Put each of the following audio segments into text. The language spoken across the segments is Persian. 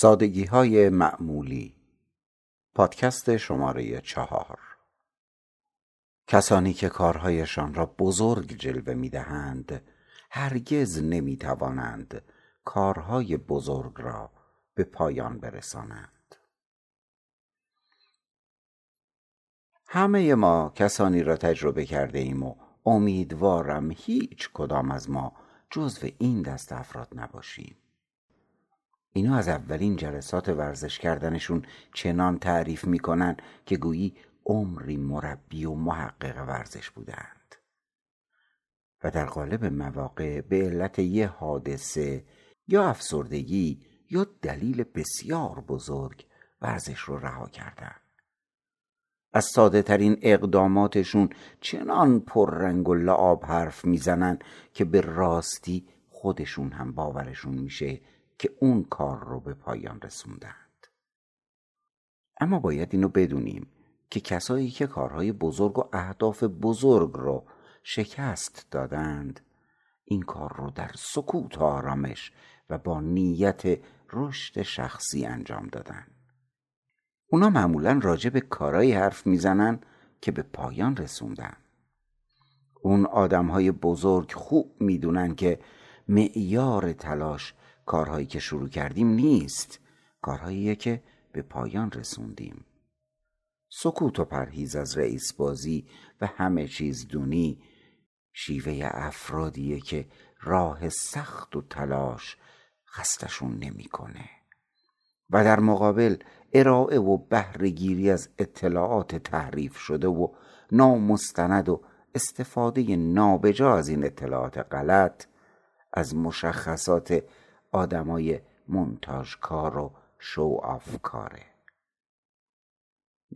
سادگی های معمولی. پادکست شماره چهار. کسانی که کارهایشان را بزرگ جلوه می دهند هرگز نمی توانند کارهای بزرگ را به پایان برسانند. همه ما کسانی را تجربه کرده ایم و امیدوارم هیچ کدام از ما جزو این دست افراد نباشیم. اینا از اولین جلسات ورزش کردنشون چنان تعریف می‌کنن که گویی عمری مربی و محقق ورزش بودند. و در قالب مواقع به علت یه حادثه یا افسردگی یا دلیل بسیار بزرگ ورزش رو رها کردن از ساده ترین اقداماتشون چنان پررنگ و لعاب حرف می‌زنن که به راستی خودشون هم باورشون میشه که اون کار رو به پایان رسوندند. اما باید اینو بدونیم که کسایی که کارهای بزرگ و اهداف بزرگ رو شکست دادند این کار رو در سکوت و آرامش و با نیت رشد شخصی انجام دادن. اونا معمولا راجع به کارایی حرف می‌زنن که به پایان رسوندن. اون آدم های بزرگ خوب می‌دونن که معیار تلاش کارهایی که شروع کردیم نیست. کارهایی که به پایان رسوندیم. سکوت و پرهیز از رئیس بازی و همه چیز دونی شیوه افرادیه که راه سخت و تلاش خستشون نمی‌کنه. و در مقابل ارائه و بهرهگیری از اطلاعات تحریف شده و نامستند و استفاده نابجا از این اطلاعات غلط از مشخصات آدمای کار و شو آف کاره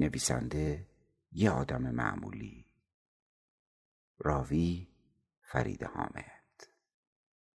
نویسنده یه آدم معمولی. راوی فرید حامد.